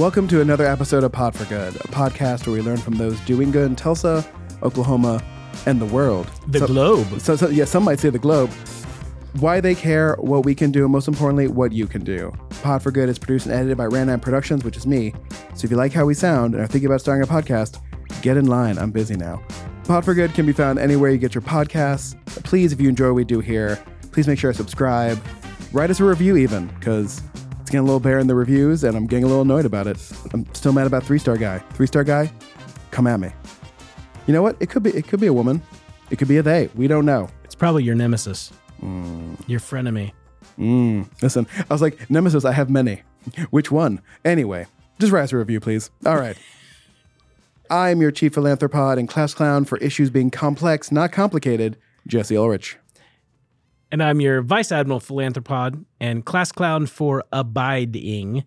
Welcome to another episode of Pod for Good, a podcast where we learn from those doing good in Tulsa, Oklahoma, and the world. The So- globe. So, so yeah, some might say the globe. Why they care, what we can do, and most importantly, what you can do. Pod for Good is produced and edited by Random Productions, which is me. So if you like how we sound and are thinking about starting a podcast, get in line. I'm busy now. Pod for Good can be found anywhere you get your podcasts. Please, if you enjoy what we do here, please make sure to subscribe. Write us a review even, because it's getting a little bare in the reviews, and I'm getting a little annoyed about it. I'm still mad about Three Star Guy. Three Star Guy, come at me. You know what? It could be. It could be a woman. It could be a they. We don't know. It's probably your nemesis. Your frenemy. Mm, listen, I was like, Nemesis, I have many. Which one? Anyway, just write us a review, please. All right. I'm your chief philanthropod and class clown for issues being complex, not complicated, Jesse Ulrich. And I'm your Vice Admiral Philanthropod and class clown for abiding.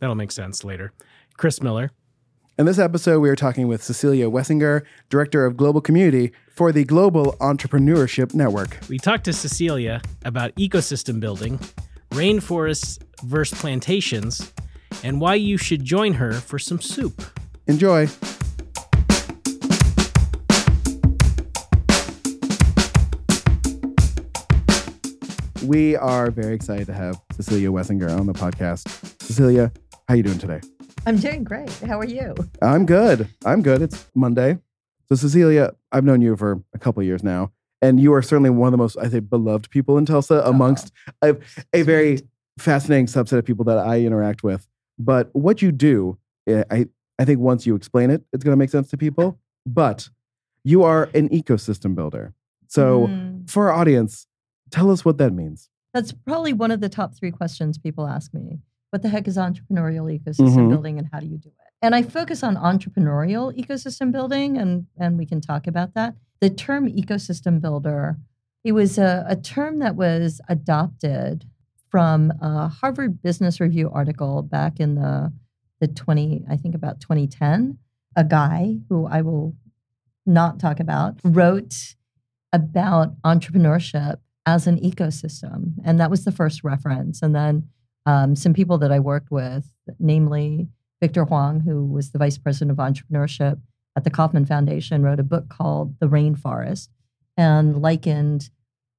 That'll make sense later. Chris Miller. In this episode, we are talking with Cecilia Wessinger, Director of Global Community for the Global Entrepreneurship Network. We talked to Cecilia about ecosystem building, rainforests versus plantations, and why you should join her for some soup. Enjoy. We are very excited to have Cecilia Wessinger on the podcast. Cecilia, how are you doing today? I'm doing great. How are you? I'm good. I'm good. It's Monday. So, Cecilia, I've known you for a couple of years now, and you are certainly one of the most, I think, beloved people in Tulsa amongst a, a very fascinating subset of people that I interact with. But what you do, eh, I, I think once you explain it, it's going to make sense to people. But you are an ecosystem builder. So, Mm, for our audience, tell us what that means. that's probably one of the top three questions people ask me. What the heck is entrepreneurial ecosystem Mhm. building and how do you do it? And I focus on entrepreneurial ecosystem building and, and we can talk about that. The term ecosystem builder, it was a, a term that was adopted from a Harvard Business Review article back in the, the 20, I think about 2010. A guy who I will not talk about wrote about entrepreneurship as an ecosystem. And that was the first reference. And then um, some people that I worked with, namely Victor Hwang, who was the vice president of entrepreneurship at the Kauffman Foundation, wrote a book called The Rainforest and likened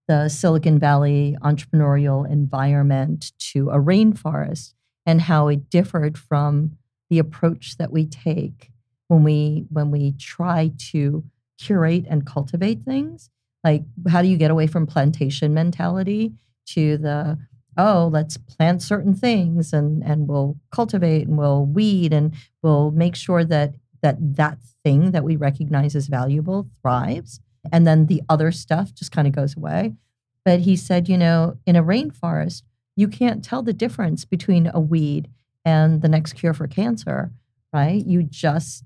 the Silicon Valley entrepreneurial environment to a rainforest and how it differed from the approach that we take when we when we try to curate and cultivate things like how do you get away from plantation mentality to the oh let's plant certain things and and we'll cultivate and we'll weed and we'll make sure that that that thing that we recognize as valuable thrives. And then the other stuff just kind of goes away. But he said you know in a rainforest you can't tell the difference between a weed and the next cure for cancer right? You just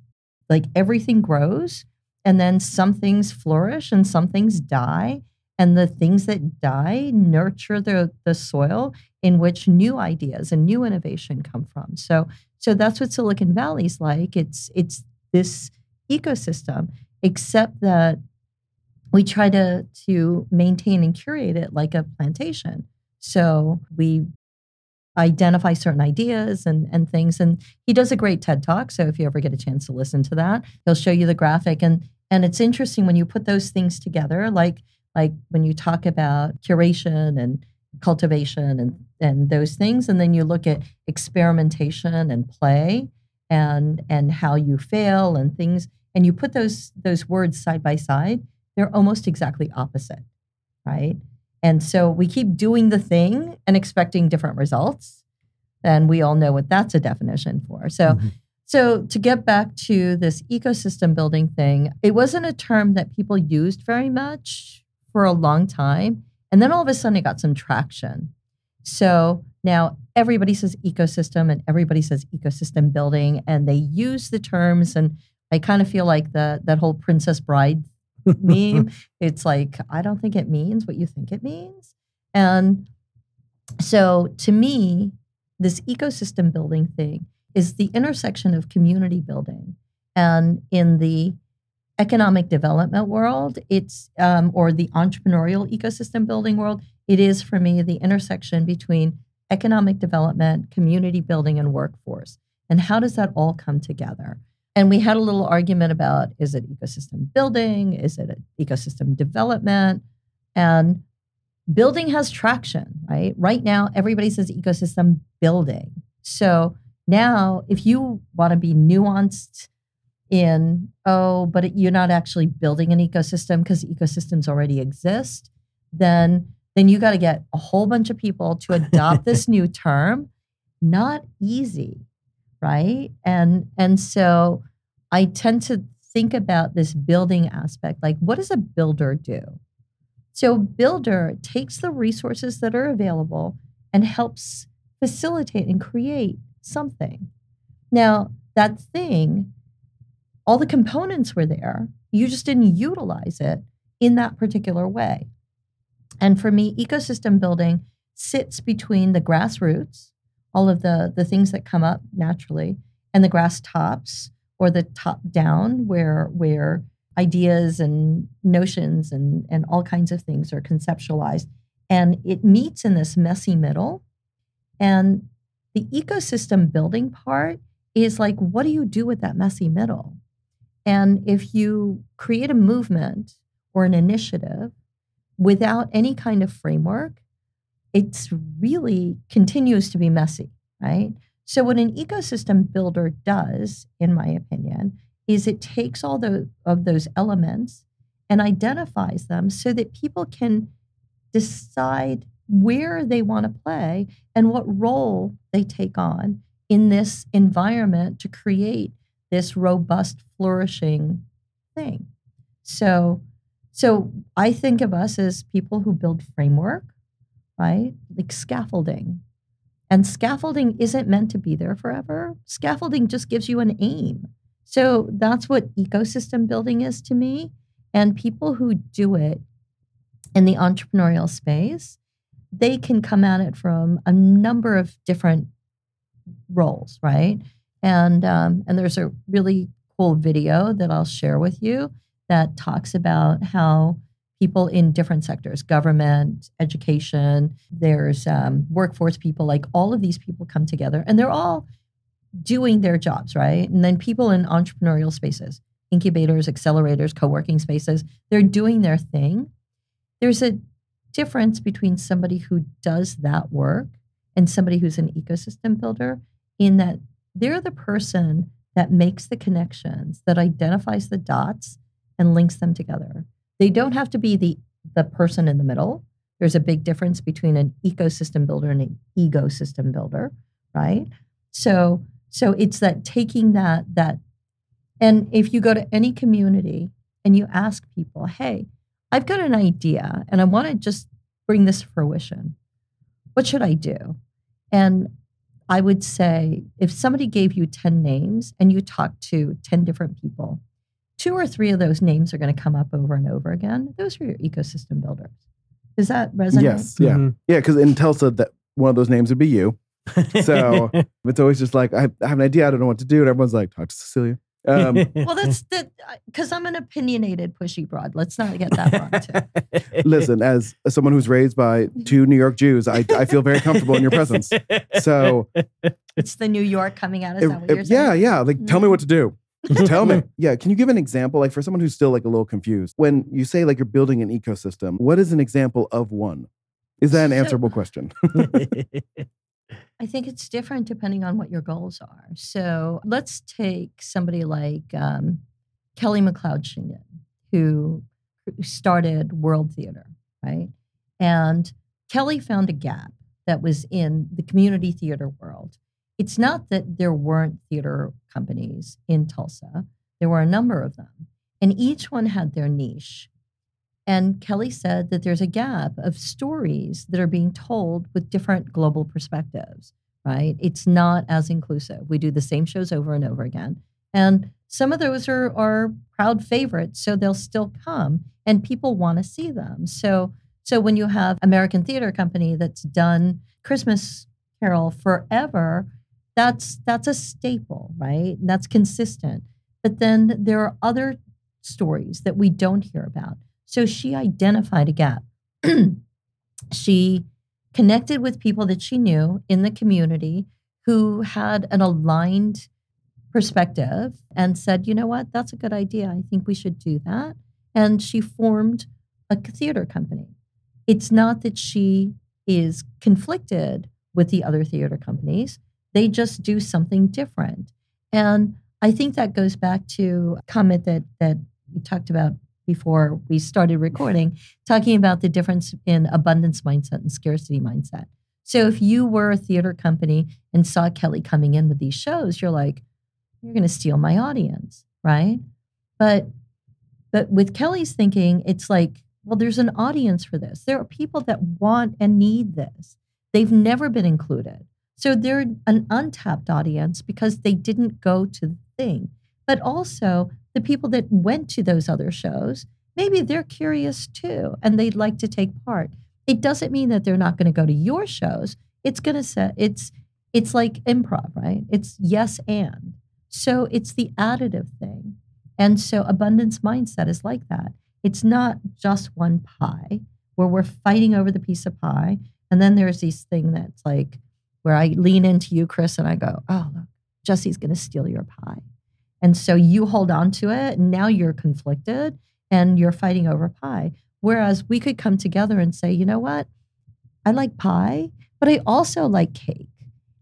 like everything grows and then some things flourish and some things die. And the things that die nurture the the soil in which new ideas and new innovation come from. So so that's what silicon valley's like. It's it's this ecosystem except that we try to to maintain and curate it like a plantation. So we identify certain ideas and and things. And he does a great ted talk so if you ever get a chance to listen to that he'll show you the graphic. And and it's interesting when you put those things together like like when you talk about curation and cultivation and and those things and then you look at experimentation and play and and how you fail and things and you put those those words side by side they're almost exactly opposite right and so we keep doing the thing and expecting different results and we all know what that's a definition for so Mhm. so, to get back to this ecosystem building thing, it wasn't a term that people used very much for a long time. And then all of a sudden it got some traction. So now everybody says ecosystem and everybody says ecosystem building, and they use the terms. And I kind of feel like the, that whole Princess Bride meme. It's like, I don't think it means what you think it means. And so to me, this ecosystem building thing is the intersection of community building and in the economic development world it's um, or the entrepreneurial ecosystem building world it is for me the intersection between economic development community building and workforce And how does that all come together? And we had a little argument about is it ecosystem building? Is it ecosystem development? And building has traction, right? Right now, everybody says ecosystem building. So now, if you want to be nuanced in, oh, but you're not actually building an ecosystem because ecosystems already exist, then then you got to get a whole bunch of people to adopt this new term. Not easy, right? And and so I tend to think about this building aspect like what does a builder do? So builder takes the resources that are available and helps facilitate and create something. Now, that thing, all the components were there. You just didn't utilize it in that particular way. And for me, ecosystem building sits between the grassroots, all of the, the things that come up naturally, and the grass tops or the top down, where, where ideas and notions and, and all kinds of things are conceptualized. And it meets in this messy middle. And the ecosystem building part is like, what do you do with that messy middle? And if you create a movement or an initiative without any kind of framework, it's really continues to be messy, right? So, what an ecosystem builder does, in my opinion, is it takes all the, of those elements and identifies them so that people can decide where they want to play and what role they take on in this environment to create this robust, flourishing thing. So, so I think of us as people who build framework, right? Like scaffolding. And scaffolding isn't meant to be there forever. Scaffolding just gives you an aim. So that's what ecosystem building is to me. And people who do it in the entrepreneurial space, they can come at it from a number of different roles, right? And um, and there's a really cool video that I'll share with you that talks about how people in different sectors government education there's um, workforce people like all of these people come together and they're all doing their jobs right and then people in entrepreneurial spaces incubators accelerators co-working spaces they're doing their thing there's a difference between somebody who does that work and somebody who's an ecosystem builder in that they're the person that makes the connections that identifies the dots and links them together. They don't have to be the, the person in the middle. There's a big difference between an ecosystem builder and an ecosystem builder, right? So so it's that taking that that and if you go to any community and you ask people, "Hey, I've got an idea and I want to just bring this fruition. What should I do?" And I would say if somebody gave you 10 names and you talked to 10 different people, two or three of those names are going to come up over and over again. Those are your ecosystem builders. Does that resonate? Yes. Yeah. Mhm. Yeah. Because in Tulsa, that one of those names would be you. So it's always just like, I I have an idea. I don't know what to do. And everyone's like, talk to Cecilia. Um, Well, that's the because I'm an opinionated, pushy broad. Let's not get that wrong too. listen, as, as someone who's raised by two New York Jews, I, I feel very comfortable in your presence. So, It's the New York coming out. Is it- that what it- you're saying? yeah, yeah. Like, tell me what to do. Tell me. Yeah. Can you give an example? Like, for someone who's still like a little confused, when you say like you're building an ecosystem, what is an example of one? Is that an So- answerable question? I think it's different depending on what your goals are. So let's take somebody like um, Kelli McLoud-Schingen, who who started World Theater, right? And Kelly found a gap that was in the community theater world. It's not that there weren't theater companies in Tulsa, there were a number of them, and each one had their niche. And Kelly said that there's a gap of stories that are being told with different global perspectives, right? It's not as inclusive. We do the same shows over and over again. And some of those are, are proud favorites, so they'll still come and people want to see them. So, so when you have American Theater Company that's done Christmas Carol forever, that's that's a staple, right? That's consistent. But then there are other stories that we don't hear about. So she identified a gap. she connected with people that she knew in the community who had an aligned perspective and said, you know what, that's a good idea. I think we should do that. And she formed a theater company. It's not that she is conflicted with the other theater companies, they just do something different. And I think that goes back to a comment that, that we talked about before we started recording, talking about the difference in abundance mindset and scarcity mindset. So if you were a theater company and saw Kelly coming in with these shows, you're like, you're going to steal my audience, right? But but with Kelly's thinking, it's like, well, there's an audience for this. There are people that want and need this. They've never been included. So they're an untapped audience because they didn't go to the thing. But also the people that went to those other shows, maybe they're curious too and they'd like to take part. It doesn't mean that they're not going to go to your shows. It's going to say it's it's like improv, right? It's yes and. So it's the additive thing. And so abundance mindset is like that. It's not just one pie where we're fighting over the piece of pie. And then there's this thing that's like where I lean into you, Chris, and I go, oh, look, Jesse's going to steal your pie. And so you hold on to it. And now you're conflicted and you're fighting over pie. Whereas we could come together and say, you know what? I like pie, but I also like cake.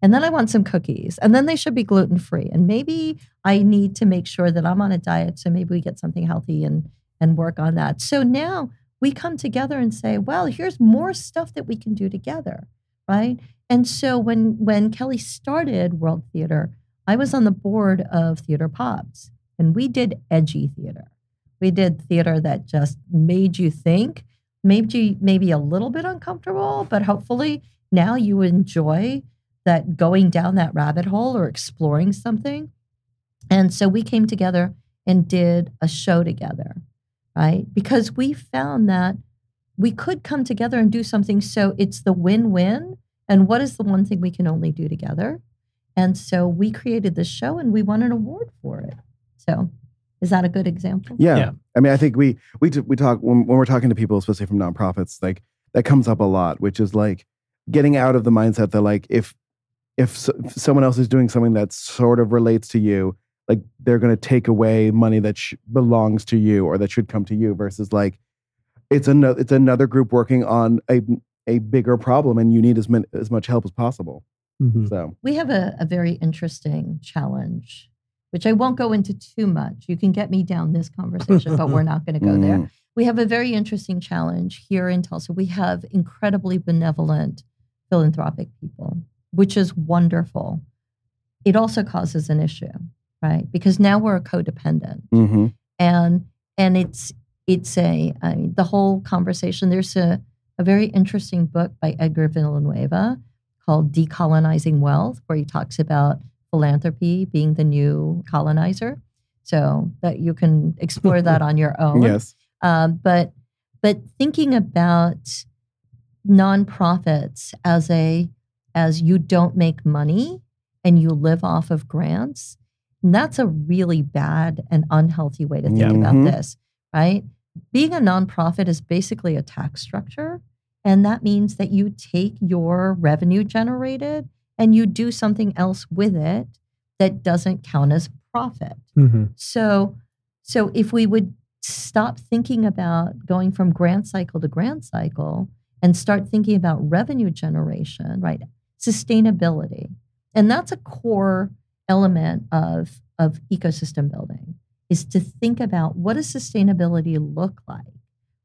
And then I want some cookies. And then they should be gluten free. And maybe I need to make sure that I'm on a diet. So maybe we get something healthy and, and work on that. So now we come together and say, well, here's more stuff that we can do together. Right. And so when when Kelly started World Theater, I was on the board of Theater Pops and we did edgy theater. We did theater that just made you think, made you maybe a little bit uncomfortable, but hopefully now you enjoy that going down that rabbit hole or exploring something. And so we came together and did a show together, right? Because we found that we could come together and do something so it's the win win. And what is the one thing we can only do together? And so we created this show and we won an award for it. So is that a good example? Yeah. Yeah. I mean, I think we we we talk when, when we're talking to people, especially from nonprofits, like that comes up a lot, which is like getting out of the mindset that like if if, s if someone else is doing something that sort of relates to you, like they're going to take away money that sh- belongs to you or that should come to you, versus like it's another it's another group working on a a bigger problem, and you need as min- as much help as possible. Mhm. So We have a, a very interesting challenge, which I won't go into too much. You can get me down this conversation, but we're not going to go there. mm, We have a very interesting challenge here in Tulsa. We have incredibly benevolent philanthropic people, which is wonderful. It also causes an issue, right? Because now we're a codependent, mhm. and and it's it's a I mean, the whole conversation. There's a a very interesting book by Edgar Villanueva called Decolonizing Wealth, where he talks about philanthropy being the new colonizer. So that you can explore that on your own. yes, Um, but but thinking about nonprofits as a as you don't make money and you live off of grants, that's a really bad and unhealthy way to think Yeah. about Mhm. this, right? Being a nonprofit is basically a tax structure. And that means that you take your revenue generated and you do something else with it that doesn't count as profit. Mhm. So, so if we would stop thinking about going from grant cycle to grant cycle and start thinking about revenue generation, right? Sustainability. And that's a core element of, of ecosystem building is to think about what does sustainability look like,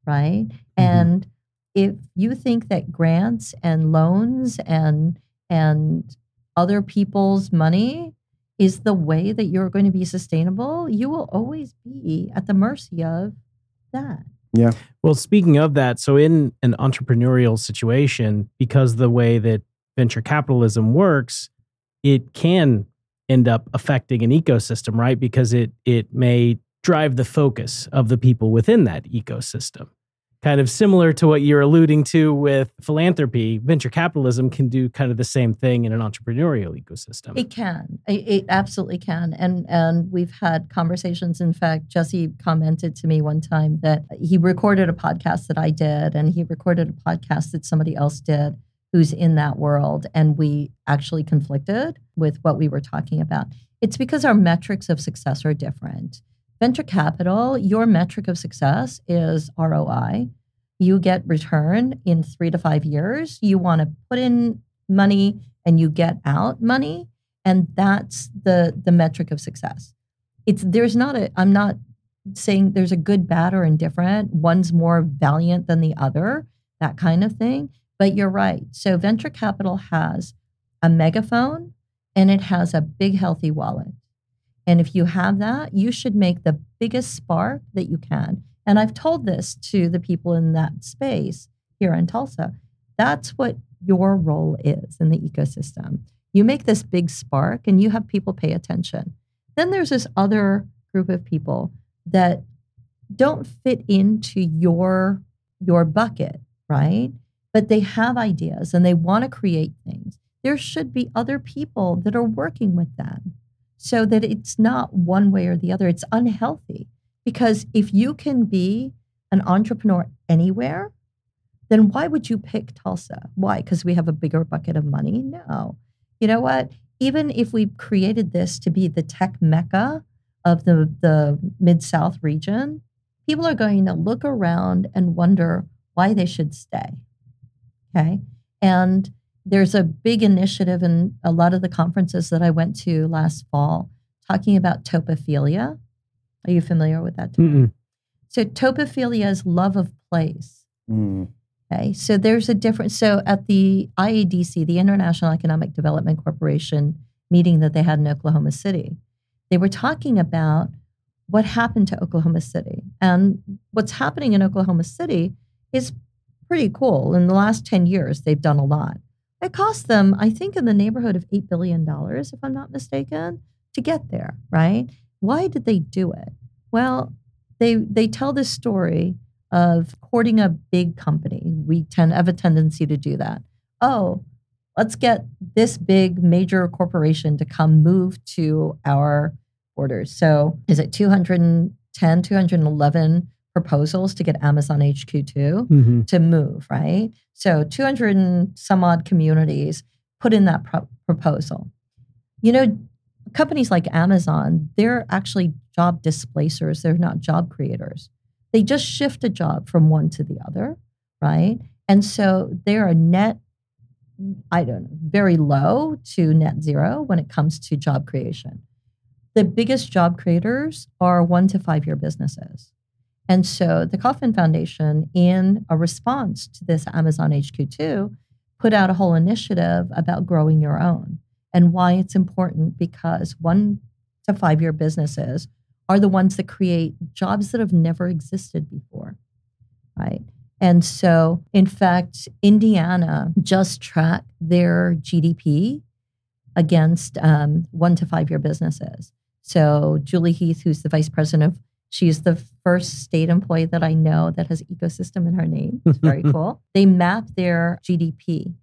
right? And if you think that grants and loans and and other people's money is the way that you're going to be sustainable, you will always be at the mercy of that. Yeah. Well, speaking of that, so in an entrepreneurial situation, because the way that venture capitalism works, it can end up affecting an ecosystem, right? Because it it may drive the focus of the people within that ecosystem. Kind of similar to what you're alluding to with philanthropy, venture capitalism can do kind of the same thing in an entrepreneurial ecosystem. It can. It, it absolutely can. And and we've had conversations. In fact, Jesse commented to me one time that he recorded a podcast that I did, and he recorded a podcast that somebody else did who's in that world and we actually conflicted with what we were talking about. It's because our metrics of success are different. Venture capital, your metric of success is ROI. You get return in three to five years. You want to put in money and you get out money. And that's the, the metric of success. It's there's not a, I'm not saying there's a good, bad, or indifferent. One's more valiant than the other, that kind of thing. But you're right. So venture capital has a megaphone and it has a big, healthy wallet. And if you have that, you should make the biggest spark that you can. And I've told this to the people in that space here in Tulsa. That's what your role is in the ecosystem. You make this big spark and you have people pay attention. Then there's this other group of people that don't fit into your your bucket, right? But they have ideas and they want to create things. There should be other people that are working with them so that it's not one way or the other. It's unhealthy because if you can be an entrepreneur anywhere, then why would you pick Tulsa? Why? Because we have a bigger bucket of money? No. You know what? Even if we created this to be the tech mecca of the, the Mid South region, people are going to look around and wonder why they should stay. Okay. And there's a big initiative in a lot of the conferences that I went to last fall talking about topophilia. Are you familiar with that term? Mm-mm. So topophilia is love of place. Mm. Okay. So there's a difference. So at the IADC, the International Economic Development Corporation meeting that they had in Oklahoma City, they were talking about what happened to Oklahoma City. And what's happening in Oklahoma City is pretty cool. In the last 10 years, they've done a lot. It cost them, I think, in the neighborhood of $8 billion, if I'm not mistaken, to get there, right? Why did they do it? Well, they, they tell this story of courting a big company. We tend have a tendency to do that. Oh, let's get this big major corporation to come move to our borders. So is it 210, 211 proposals to get Amazon HQ2 Mm-hmm. to move, right? So 200 and some odd communities put in that pro- proposal. You know, companies like Amazon, they're actually job displacers, they're not job creators. They just shift a job from one to the other, right? And so they're a net, I don't know, very low to net zero when it comes to job creation. The biggest job creators are one to five year businesses. And so the Kauffman Foundation, in a response to this Amazon HQ2, put out a whole initiative about growing your own and why it's important because one to five year businesses are the ones that create jobs that have never existed before, right? And so, in fact, Indiana just tracked their GDP against um, one to five year businesses. So, Julie Heath, who's the vice president of She's the first state employee that I know that has ecosystem in her name. It's very cool. They map their GDP.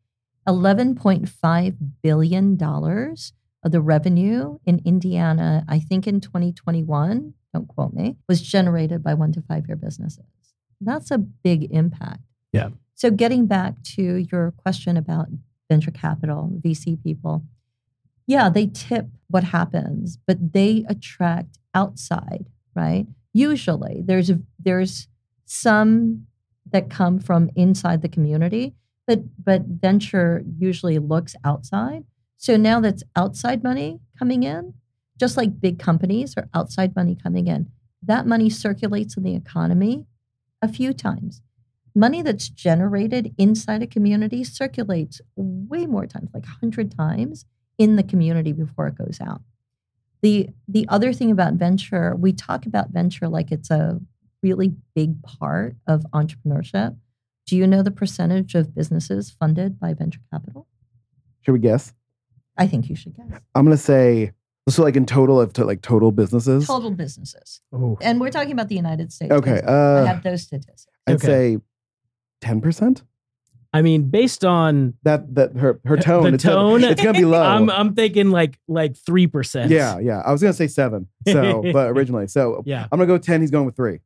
$11.5 billion of the revenue in Indiana, I think in 2021, don't quote me, was generated by one to five year businesses. That's a big impact. Yeah. So, getting back to your question about venture capital, VC people, yeah, they tip what happens, but they attract outside, right? Usually, there's there's some that come from inside the community, but but venture usually looks outside. So now that's outside money coming in, just like big companies or outside money coming in. That money circulates in the economy a few times. Money that's generated inside a community circulates way more times, like 100 times in the community before it goes out. The the other thing about venture, we talk about venture like it's a really big part of entrepreneurship. Do you know the percentage of businesses funded by venture capital? Should we guess? I think you should guess. I'm gonna say so. Like in total, of to like total businesses. Total businesses. Oh, And we're talking about the United States. Okay. because I Uh, have those statistics. I'd Okay. say ten percent. I mean, based on That that her her The tone. it's tone? Gonna, it's gonna be low. I'm I'm thinking like like three percent. yeah, yeah. I was gonna say seven. So, but originally, so Yeah. I'm gonna go ten. He's going with three.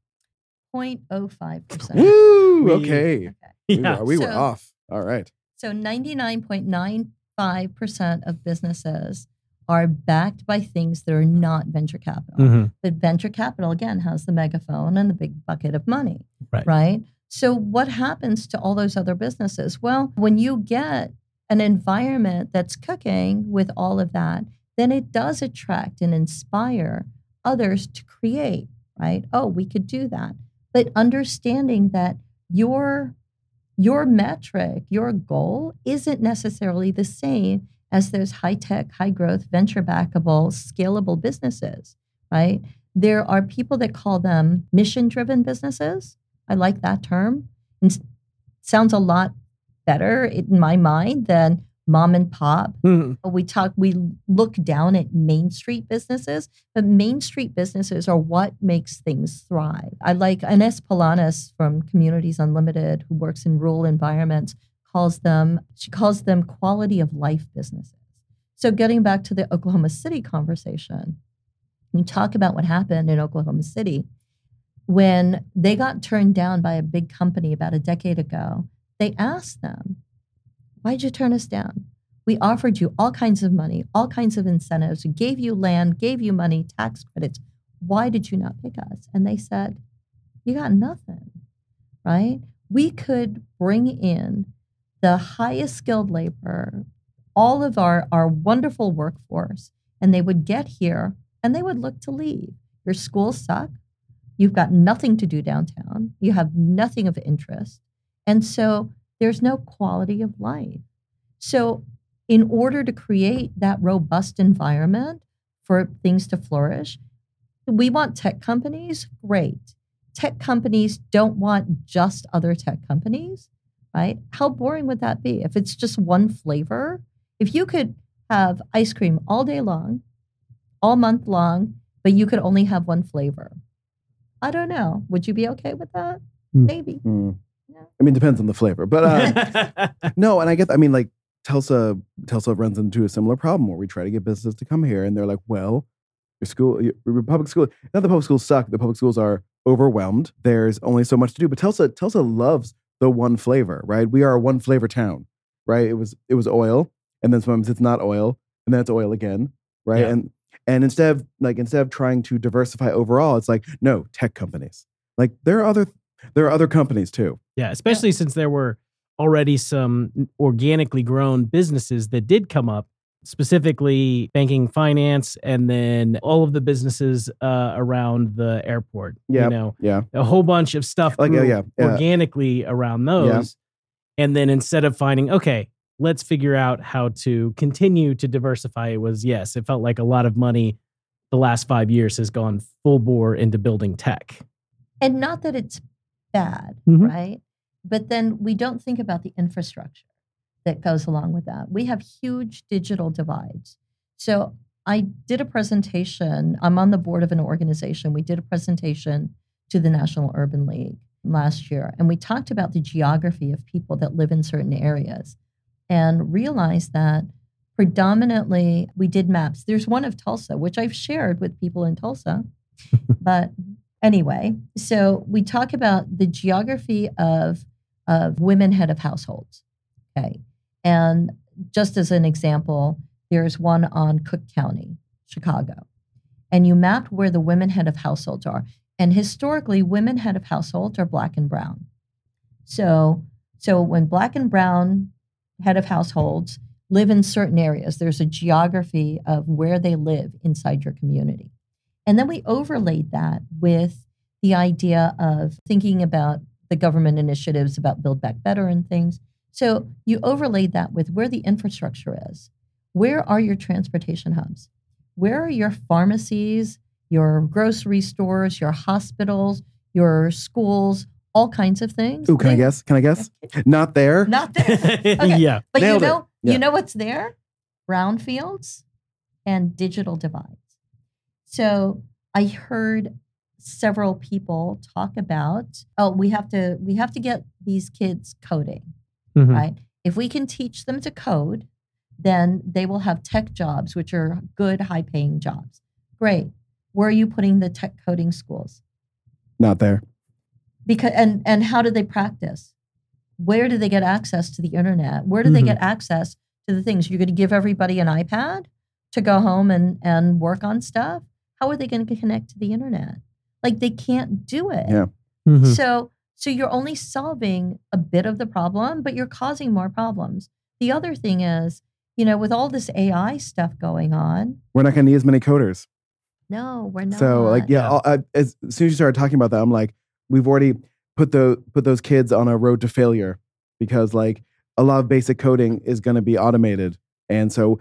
0.05%. Woo! We- Okay. Okay. We, were, we were off. All right. So 99.95% of businesses are backed by things that are not venture capital. Mhm. But venture capital, again, has the megaphone and the big bucket of money, Right. right? So, what happens to all those other businesses? Well, when you get an environment that's cooking with all of that, then it does attract and inspire others to create, right? Oh, we could do that. But understanding that your your metric, your goal isn't necessarily the same as those high tech, high growth, venture backable, scalable businesses, right? There are people that call them mission driven businesses. I like that term. And sounds a lot better in my mind than mom and pop. Mhm. We talk, we look down at Main Street businesses, but Main Street businesses are what makes things thrive. I like Ines Polonius from Communities Unlimited, who works in rural environments, calls them, she calls them quality of life businesses. So getting back to the Oklahoma City conversation, you talk about what happened in Oklahoma City when they got turned down by a big company about a decade ago. They asked them, Why'd you turn us down? We offered you all kinds of money, all kinds of incentives, we gave you land, gave you money, tax credits. Why did you not pick us? And they said, You got nothing, right? We could bring in the highest skilled labor, all of our, our wonderful workforce, and they would get here and they would look to leave. Your schools suck. You've got nothing to do downtown. You have nothing of interest. And so there's no quality of life. So, in order to create that robust environment for things to flourish, we want tech companies, great. Tech companies don't want just other tech companies, right? How boring would that be if it's just one flavor? If you could have ice cream all day long, all month long, but you could only have one flavor. I don't know. Would you be okay with that? Hmm. Maybe. Hmm. Yeah. I mean, depends on the flavor, but uh, no, and I guess I mean, like Tulsa, Tulsa runs into a similar problem where we try to get businesses to come here, and they're like, "Well, your school, your, your public school, not the public schools suck. The public schools are overwhelmed. There's only so much to do." But Tulsa, Tulsa loves the one flavor, right? We are a one flavor town, right? It was it was oil, and then sometimes it's not oil, and then it's oil again, right? Yeah. And and instead of like instead of trying to diversify overall, it's like no tech companies. Like there are other there are other companies too. Yeah, especially since there were already some organically grown businesses that did come up, specifically banking, finance, and then all of the businesses uh, around the airport. Yep. You know, Yeah, a whole bunch of stuff Like, grew yeah, yeah. organically around those. And then instead of finding, okay, let's figure out how to continue to diversify, it was yes, it felt like a lot of money the last five years has gone full bore into building tech. And not that it's bad, Mhm. right? But then we don't think about the infrastructure that goes along with that. We have huge digital divides. So I did a presentation. I'm on the board of an organization. We did a presentation to the National Urban League last year, and we talked about the geography of people that live in certain areas and realized that predominantly we did maps. There's one of Tulsa, which I've shared with people in Tulsa. but anyway, so we talk about the geography of, of women head of households. Okay. And just as an example, there's one on Cook County, Chicago. And you mapped where the women head of households are. And historically, women head of households are black and brown. So, so when black and brown head of households live in certain areas, there's a geography of where they live inside your community. And then we overlaid that with the idea of thinking about the government initiatives about Build Back Better and things. So you overlaid that with where the infrastructure is. Where are your transportation hubs? Where are your pharmacies, your grocery stores, your hospitals, your schools, all kinds of things? Ooh, can I guess? Can I guess? Not there. Not there. yeah. But Nailed you know, Yeah. you know what's there? Brownfields and digital divides. So I heard several people talk about, oh, we have to we have to get these kids coding, Mhm. right? If we can teach them to code, then they will have tech jobs, which are good, high paying jobs. Great. Where are you putting the tech coding schools? Not there. Because and and how do they practice? where do they get access to the internet? Where do they Mhm. get access to the things? You're going to give everybody an iPad to go home and, and work on stuff? How are they going to connect to the internet? Like they can't do it. Yeah. Mhm. So so you're only solving a bit of the problem, but you're causing more problems. The other thing is, you know, with all this AI stuff going on, We're not going to need as many coders. no, we're not. So like yeah, Yeah. I'll- I, as, as soon as you started talking about that, I'm like, we've already put the put those kids on a road to failure because like a lot of basic coding is going to be automated, and so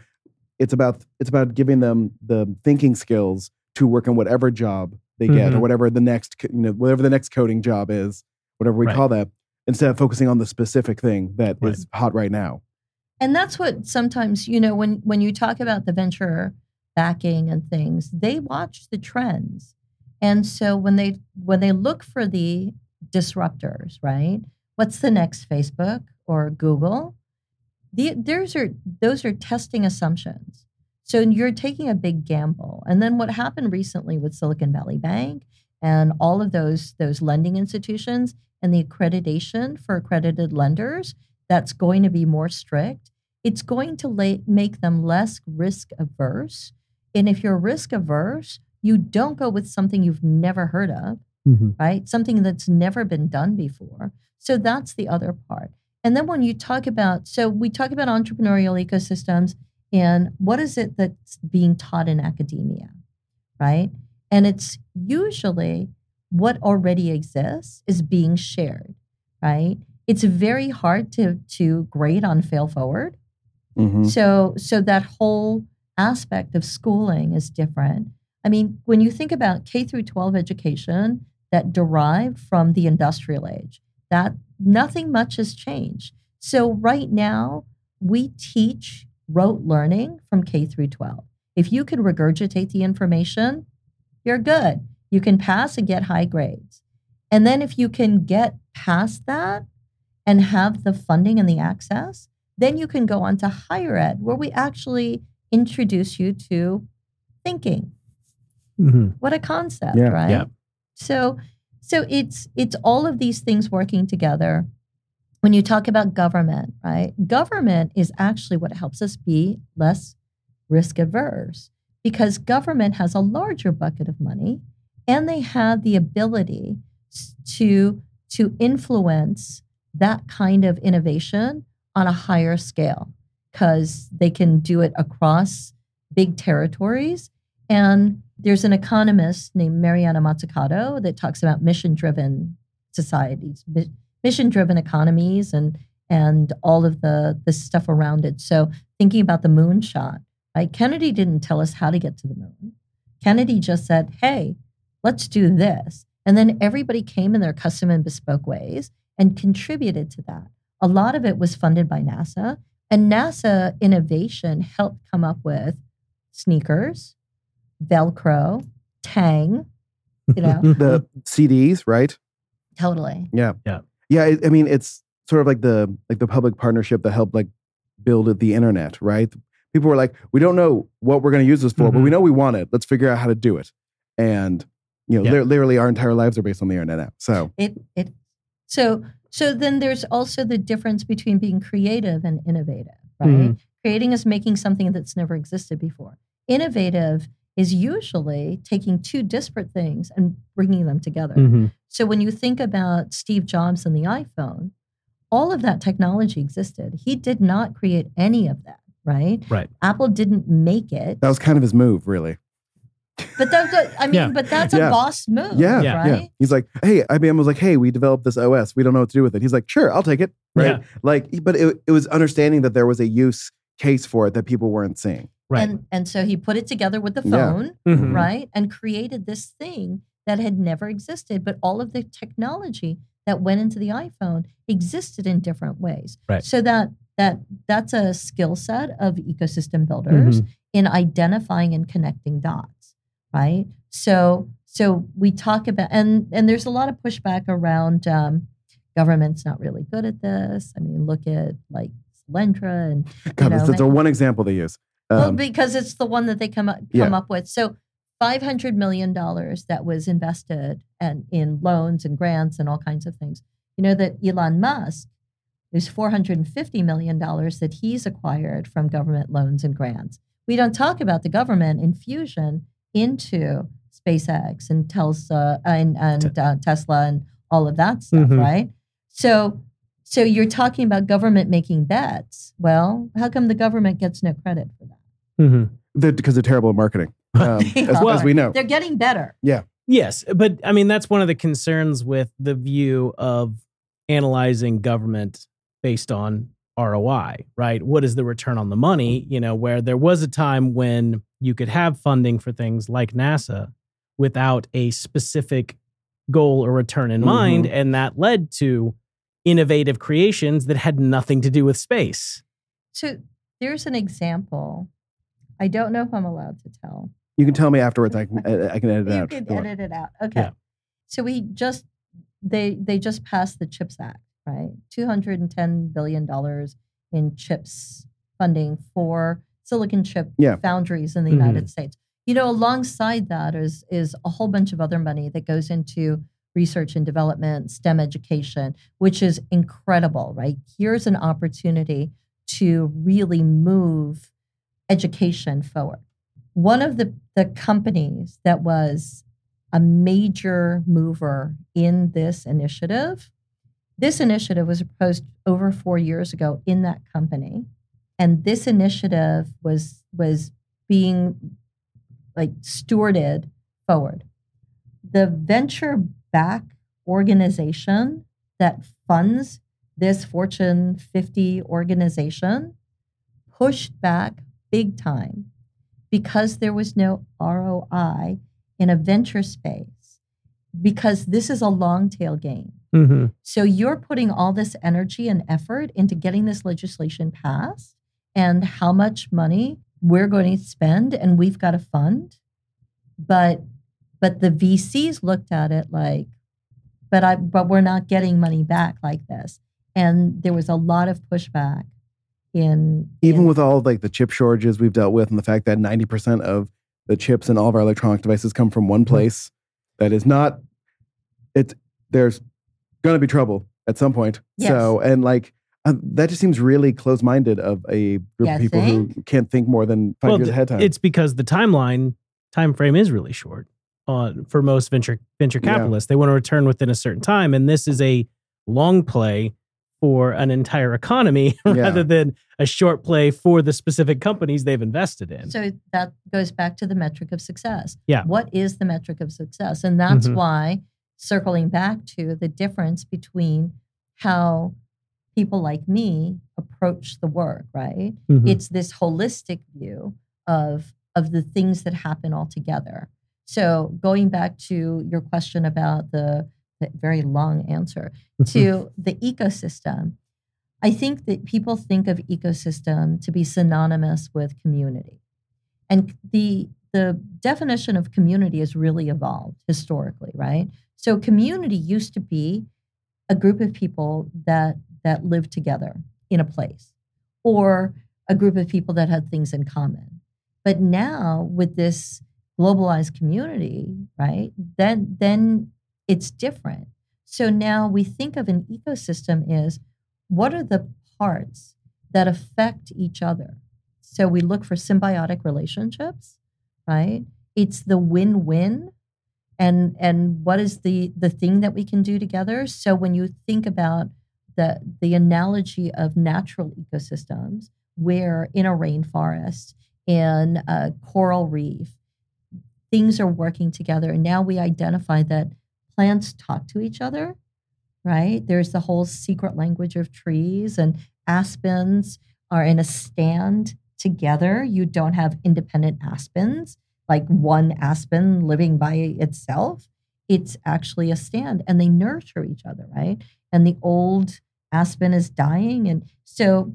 it's about it's about giving them the thinking skills to work on whatever job they get or Mhm. whatever the next you know whatever the next coding job is, whatever we Right. call that, instead of focusing on the specific thing that is Right. hot right now. and that's what sometimes you know when when you talk about the venture backing and things they watch the trends and so when they when they look for the disruptors right what's the next facebook or google? The, those are those are testing assumptions. So you're taking a big gamble. And then what happened recently with silicon valley bank and all of those those lending institutions and the accreditation for accredited lenders that's going to be more strict it's going to la- make them less risk averse and if you're risk averse you don't go with something you've never heard of Mhm. right? Something that's never been done before. So that's the other part. And then when you talk about, so we talk about entrepreneurial ecosystems and what is it that's being taught in academia, right? And it's usually what already exists is being shared, right? It's very hard to to grade on fail forward. Mhm. So so that whole aspect of schooling is different. I mean, when you think about K through 12 education that derived from the industrial age, that nothing much has changed. So right now, we teach rote learning from K through 12. If you can regurgitate the information, you're good. You can pass and get high grades. And then if you can get past that and have the funding and the access, then you can go on to higher ed, where we actually introduce you to thinking. Mhm. What a concept, Yeah. right? Yeah. So, so it's it's all of these things working together. When you talk about government, right? Government is actually what helps us be less risk averse because government has a larger bucket of money and they have the ability to to influence that kind of innovation on a higher scale because they can do it across big territories and there's an economist named Mariana Mazzucato that talks about mission-driven societies, mission-driven economies, and and all of the the stuff around it. So thinking about the moonshot, right? Kennedy didn't tell us how to get to the moon. Kennedy just said, "Hey, let's do this," and then everybody came in their custom and bespoke ways and contributed to that. A lot of it was funded by NASA, and NASA innovation helped come up with sneakers, Velcro, Tang, you know, The CDs, right? totally. Yeah. Yeah. Yeah. I, I mean, it's sort of like the like the public partnership that helped like build the internet, right? People were like, we don't know what we're going to use this for, but Mhm. we know we want it. Let's figure out how to do it. And you know, Yeah. literally, our entire lives are based on the internet now. So It it so so then there's also the difference between being creative and innovative, right? Mhm. Creating is making something that's never existed before. Innovative is usually taking two disparate things and bringing them together. Mhm. So when you think about Steve Jobs and the iPhone, all of that technology existed. He did not create any of that, right? Right. Apple didn't make it. that was kind of his move, really. But that's what, I mean, Yeah. but that's Yeah. a boss move, Yeah, Yeah. right? Yeah. He's like, hey, IBM was like, hey, we developed this OS. We don't know what to do with it. He's like, sure, I'll take it. Right. Yeah. Like, but it, it was understanding that there was a use case for it that people weren't seeing. Right. And and so he put it together with the Yeah. phone, Mhm. right? And created this thing that had never existed, but all of the technology that went into the iPhone existed in different ways. Right. So that that that's a skill set of ecosystem builders Mhm. in identifying and connecting dots, right? So so we talk about and and there's a lot of pushback around um, government's not really good at this. I mean, look at like Solyndra and God, know, that's, that's a one example they use. Well, Um, because it's the one that they come up come Yeah. up with. So five hundred million dollars that was invested and in loans and grants and all kinds of things. You know that Elon Musk There's $450 million that he's acquired from government loans and grants. We don't talk about the government infusion into SpaceX and Tesla and, and uh, Tesla and all of that stuff, Mhm. right? So, so you're talking about government making bets. Well, how come the government gets no credit for that? Mhm. They're- because they're terrible at marketing, um, as, are. as we know. They're getting better. Yeah. Yes, but I mean that's one of the concerns with the view of analyzing government based on ROI, right? What is the return on the money? You know, where there was a time when you could have funding for things like NASA without a specific goal or return in mind, and that led to innovative creations that had nothing to do with space. So there's an example. I don't know if I'm allowed to tell. You can tell me afterwards. I can I can edit it you out. can Go on. edit it out. Okay. Yeah. So we just they they just passed the CHIPS Act, right? Two hundred and ten billion dollars in chips funding for silicon chip Yeah. foundries in the Mhm. United States. You know, alongside that is is a whole bunch of other money that goes into research and development, STEM education, which is incredible, right? Here's an opportunity to really move education forward. One of the, the companies that was a major mover in this initiative, this initiative was proposed over four years ago in that company. And this initiative was was being like stewarded forward. The venture back organization that funds this Fortune 50 organization pushed back big time because there was no ROI in a venture space, because this is a long tail game. Mm-hmm. So you're putting all this energy and effort into getting this legislation passed and how much money we're going to spend and we've got to fund. But but the VCs looked at it like, but I but we're not getting money back like this. And there was a lot of pushback in Even in- with all like the chip shortages we've dealt with, and the fact that ninety percent of the chips in all of our electronic devices come from one place, that is not. It's there's going to be trouble at some point. Yes. So and like. Uh, that just seems really close-minded of a group Yeah, of people who can't think more than five Well, years ahead of time. It's because the timeline time frame is really short on for most venture venture Yeah. capitalists. They want to return within a certain time, and this is a long play for an entire economy Yeah. rather than a short play for the specific companies they've invested in. So that goes back to the metric of success. Yeah. What is the metric of success? And that's Mhm. why, circling back to the difference between how people like me approach the work, right? Mhm. It's this holistic view of of the things that happen all together. So going back to your question about the, the very long answer to the ecosystem, I think that people think of ecosystem to be synonymous with community. And the the definition of community has really evolved historically, right? So community used to be a group of people that that lived together in a place or a group of people that had things in common. But now with this globalized community, right? Then then it's different. So now we think of an ecosystem is what are the parts that affect each other? So we look for symbiotic relationships, right? It's the win-win and and what is the the thing that we can do together? So when you think about the the analogy of natural ecosystems where in a rainforest in a coral reef things are working together and now we identify that plants talk to each other right? There's the whole secret language of trees and aspens are in a stand together. You don't have independent aspens like one aspen living by itself. It's actually a stand and they nurture each other right? And the old aspen is dying and so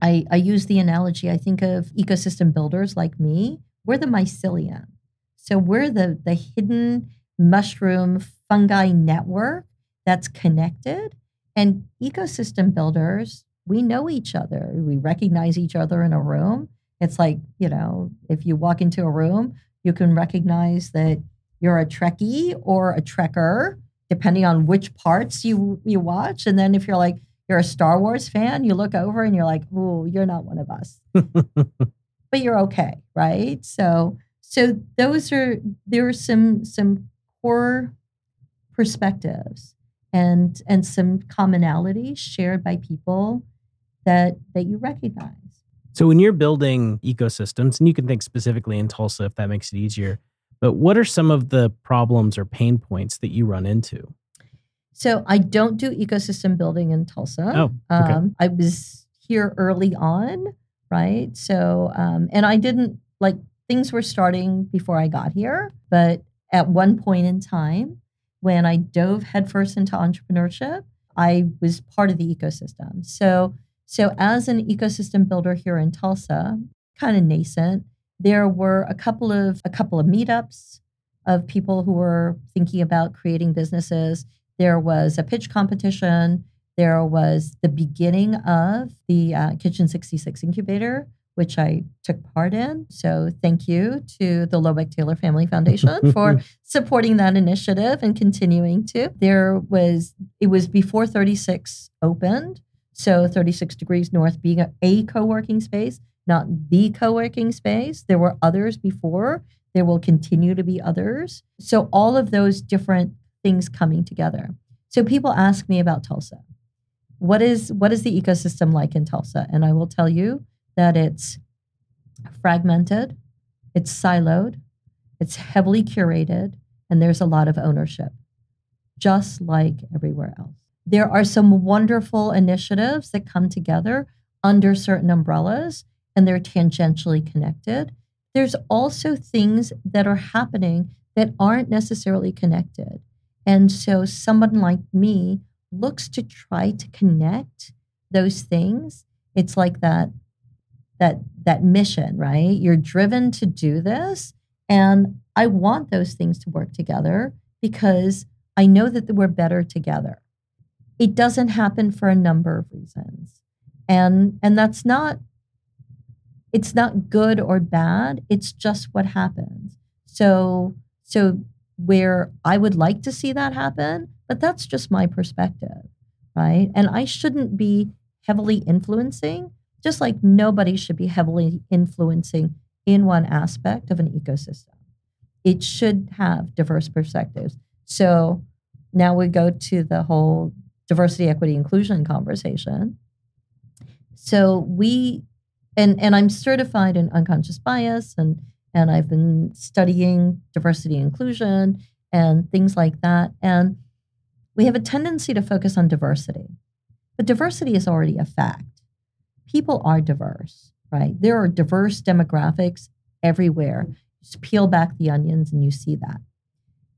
I, I use the analogy i think of ecosystem builders like me. We're the mycelium so we're the the hidden mushroom fungi network that's connected and ecosystem builders we know each other we recognize each other in a room it's like you know if you walk into a room you can recognize that you're a trekkie or a trekker depending on which parts you you watch and then if you're like you're a Star Wars fan, you look over and you're like, "Oh, you're not one of us." but you're okay, right? So so those are there are some some core perspectives and and some commonalities shared by people that that you recognize. So when you're building ecosystems, and you can think specifically in Tulsa if that makes it easier, but what are some of the problems or pain points that you run into? So I don't do ecosystem building in Tulsa. Oh, okay. Um, I was here early on, right? So um, and I didn't like things were starting before I got here, but at one point in time, when I dove headfirst into entrepreneurship, I was part of the ecosystem. So so as an ecosystem builder here in Tulsa, kind of nascent, there were a couple of a couple of meetups of people who were thinking about creating businesses. There was a pitch competition. There was the beginning of the uh, Kitchen 66 incubator, which I took part in. So thank you to the Lobeck Taylor Family Foundation for supporting that initiative and continuing to. There was, it was before 36 opened. So 36 Degrees North being a, a co working space, not the co working space. There were others before. There will continue to be others. So all of those different things coming together. So people ask me about Tulsa. What is what is the ecosystem like in Tulsa? And I will tell you that it's fragmented, it's siloed, it's heavily curated, and there's a lot of ownership, just like everywhere else. There are some wonderful initiatives that come together under certain umbrellas and they're tangentially connected. There's also things that are happening that aren't necessarily connected. And so someone like me looks to try to connect those things. It's like that that that mission, right? You're driven to do this and I want those things to work together because I know that we're better together. It doesn't happen for a number of reasons. And and that's not it's not good or bad, it's just what happens. So so where I would like to see that happen, but that's just my perspective, right? And I shouldn't be heavily influencing just like nobody should be heavily influencing in one aspect of an ecosystem. It should have diverse perspectives. So now we go to the whole diversity, equity, inclusion conversation. So we, and, and I'm certified in unconscious bias and, and I've been studying diversity inclusion and things like that. And we have a tendency to focus on diversity, but diversity is already a fact people are diverse, right? There are diverse demographics everywhere. Just peel back the onions and you see that.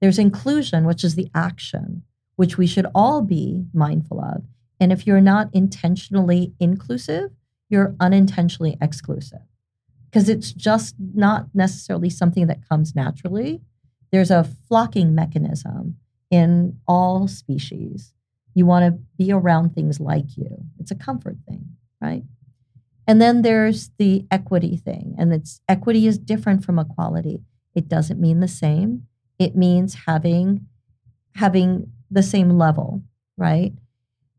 There's inclusion, which is the action, which we should all be mindful of. And if you're not intentionally inclusive, you're unintentionally exclusive because it's just not necessarily something that comes naturally. There's a flocking mechanism in all species. You want to be around things like you. It's a comfort thing, right? And then there's the equity thing, and it's equity is different from equality. It doesn't mean the same. It means having having the same level, right?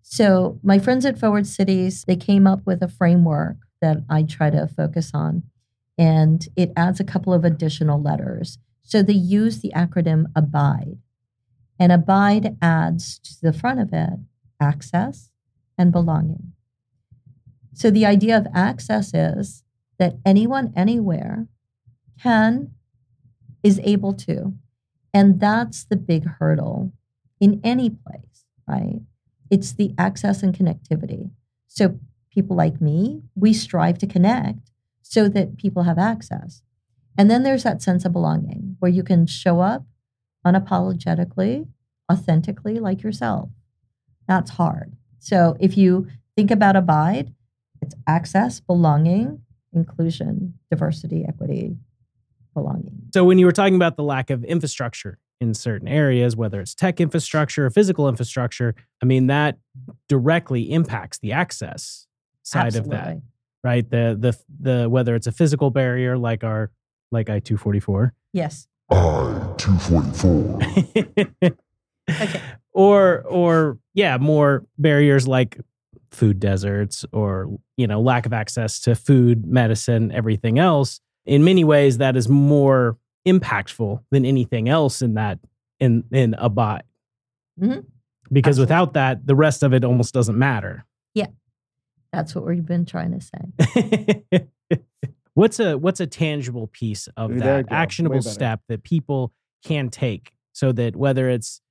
So my friends at Forward Cities, they came up with a framework that I try to focus on, and it adds a couple of additional letters. So they use the acronym ABIDE, and ABIDE adds to the front of it access and belonging. So the idea of access is that anyone anywhere can is able to. And that's the big hurdle in any place, right? It's the access and connectivity. So people like me, we strive to connect so that people have access. And then there's that sense of belonging where you can show up unapologetically, authentically like yourself. That's hard. So if you think about abide, it's access, belonging, inclusion, diversity, equity, belonging. So when you were talking about the lack of infrastructure in certain areas, whether it's tech infrastructure or physical infrastructure, I mean that directly impacts the access side Absolutely. of that. Right? The the the whether it's a physical barrier like our like I two forty four. Yes. I 244. Okay. Or or yeah, more barriers like food deserts or you know lack of access to food medicine everything else in many ways that is more impactful than anything else in that in in Abide Mhm. because Absolutely. without that the rest of it almost doesn't matter yeah That's what we've been trying to say. what's a what's a tangible piece of There that actionable step that people can take so that whether it's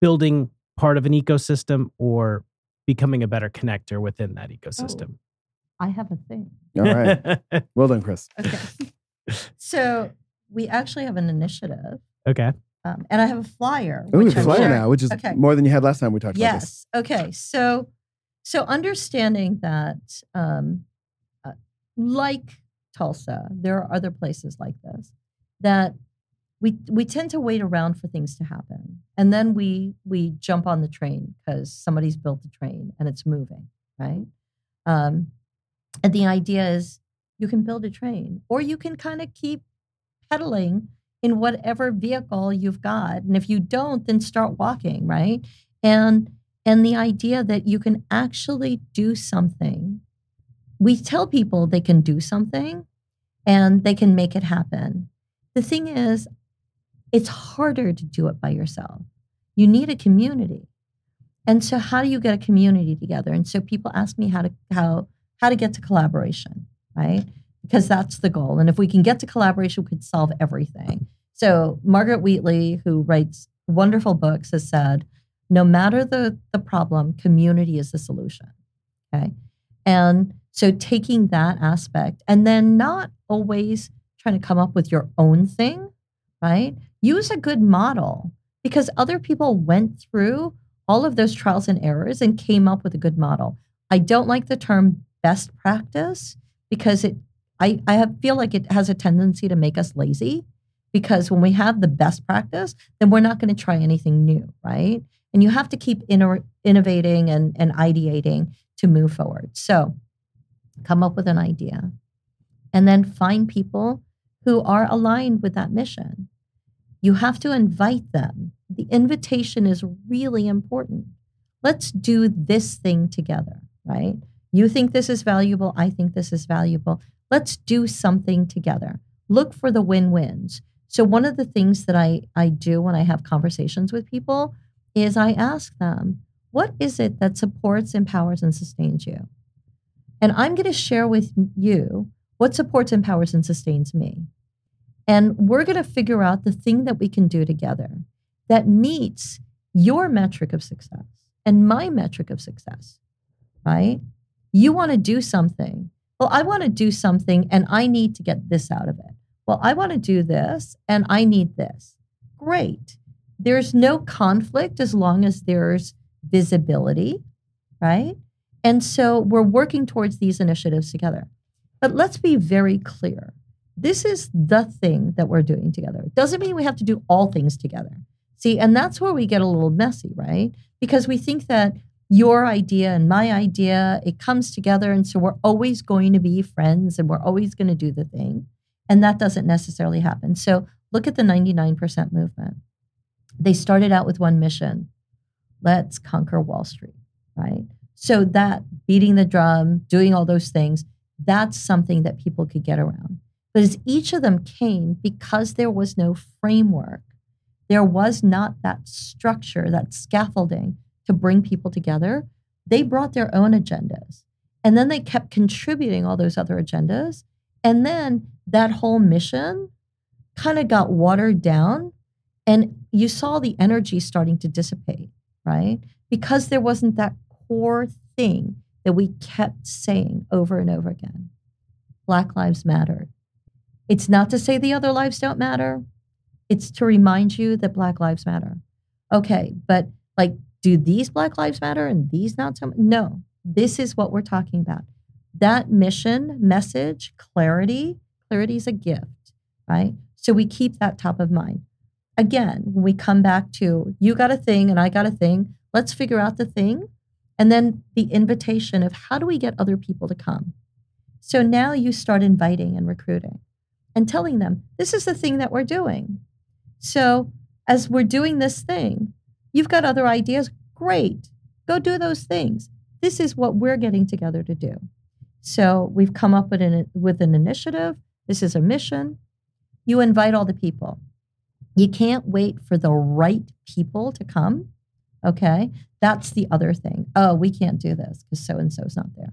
building part of an ecosystem or becoming a better connector within that ecosystem I have a thing. All right. well done, Chris. Okay. so we actually have an initiative, okay um, and I have a flyer. Ooh, which it's I'm flyer sharing. now, which is Okay. more than you had last time we talked about this. Yes. Okay. So, so understanding that, um, uh, like Tulsa, there are other places like this that we we tend to wait around for things to happen, and then we we jump on the train because somebody's built the train and it's moving, right? Um, and the idea is you can build a train, or you can kind of keep pedaling in whatever vehicle you've got, and if you don't, then start walking, right? And and the idea that you can actually do something. We tell people they can do something and they can make it happen. The thing is, it's harder to do it by yourself. You need a community. And so how do you get a community together? And so people ask me how to how how to get to collaboration, right? Because that's the goal. And if we can get to collaboration, we could solve everything. So Margaret Wheatley, who writes wonderful books, has said, no matter the, the problem, community is the solution. Okay. And so taking that aspect and then not always trying to come up with your own thing, right? Use a good model because other people went through all of those trials and errors and came up with a good model. I don't like the term best practice because it I, I have, feel like it has a tendency to make us lazy because when we have the best practice, then we're not going to try anything new, right? And you have to keep inno- innovating and, and ideating to move forward. So come up with an idea and then find people who are aligned with that mission. You have to invite them. The invitation is really important. Let's do this thing together, right? You think this is valuable. I think this is valuable. Let's do something together. Look for the win wins. So, one of the things that I, I do when I have conversations with people is I ask them, what is it that supports, empowers, and sustains you? And I'm going to share with you what supports, empowers, and sustains me. And we're going to figure out the thing that we can do together that meets your metric of success and my metric of success, right? You want to do something. Well, I want to do something and I need to get this out of it. Well, I want to do this and I need this. Great. There's no conflict as long as there's visibility, right? And so we're working towards these initiatives together. But let's be very clear. This is the thing that we're doing together. It doesn't mean we have to do all things together. See, and that's where we get a little messy, right? Because we think that your idea and my idea, it comes together. And so we're always going to be friends and we're always going to do the thing. And that doesn't necessarily happen. So look at the 99% movement. They started out with one mission let's conquer Wall Street, right? So that beating the drum, doing all those things, that's something that people could get around. But as each of them came, because there was no framework, there was not that structure, that scaffolding to bring people together, they brought their own agendas. And then they kept contributing all those other agendas. And then that whole mission kind of got watered down. And you saw the energy starting to dissipate, right? Because there wasn't that core thing that we kept saying over and over again Black Lives Matter. It's not to say the other lives don't matter, it's to remind you that Black Lives Matter. Okay, but like, do these Black Lives Matter and these not so? No, this is what we're talking about. That mission, message, clarity, clarity is a gift, right? So we keep that top of mind. Again, when we come back to you got a thing and I got a thing, let's figure out the thing. And then the invitation of how do we get other people to come? So now you start inviting and recruiting and telling them, this is the thing that we're doing. So as we're doing this thing, you've got other ideas. Great. Go do those things. this is what we're getting together to do. So we've come up with an, with an initiative. This is a mission. You invite all the people. You can't wait for the right people to come. Okay. That's the other thing. Oh, we can't do this because so and so's not there.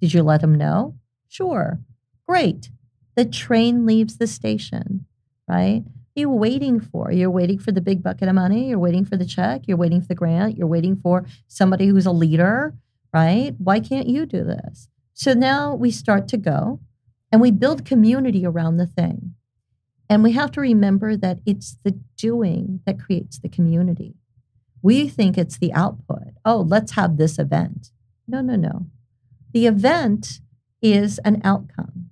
Did you let them know? Sure. Great. The train leaves the station, right? you waiting for? You're waiting for the big bucket of money. You're waiting for the check. You're waiting for the grant. You're waiting for somebody who's a leader, right? Why can't you do this? So now we start to go and we build community around the thing. And we have to remember that it's the doing that creates the community. We think it's the output. Oh, let's have this event. No, no, no. The event is an outcome.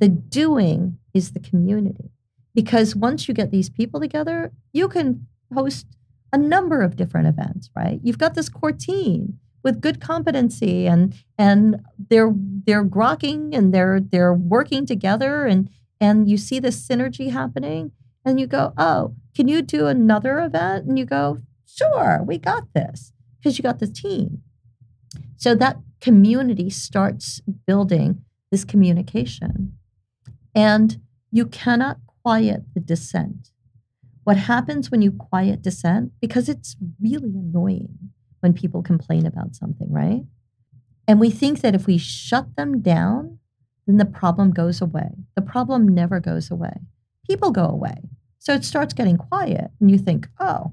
The doing is the community. Because once you get these people together, you can host a number of different events, right? You've got this core team with good competency and and they're they're grokking and they're they're working together and and you see this synergy happening and you go, "Oh, can you do another event?" And you go, "Sure, we got this." Because you got the team. So that community starts building this communication. And you cannot quiet the dissent. What happens when you quiet dissent? Because it's really annoying when people complain about something, right? And we think that if we shut them down, then the problem goes away. The problem never goes away. People go away. So it starts getting quiet, and you think, oh,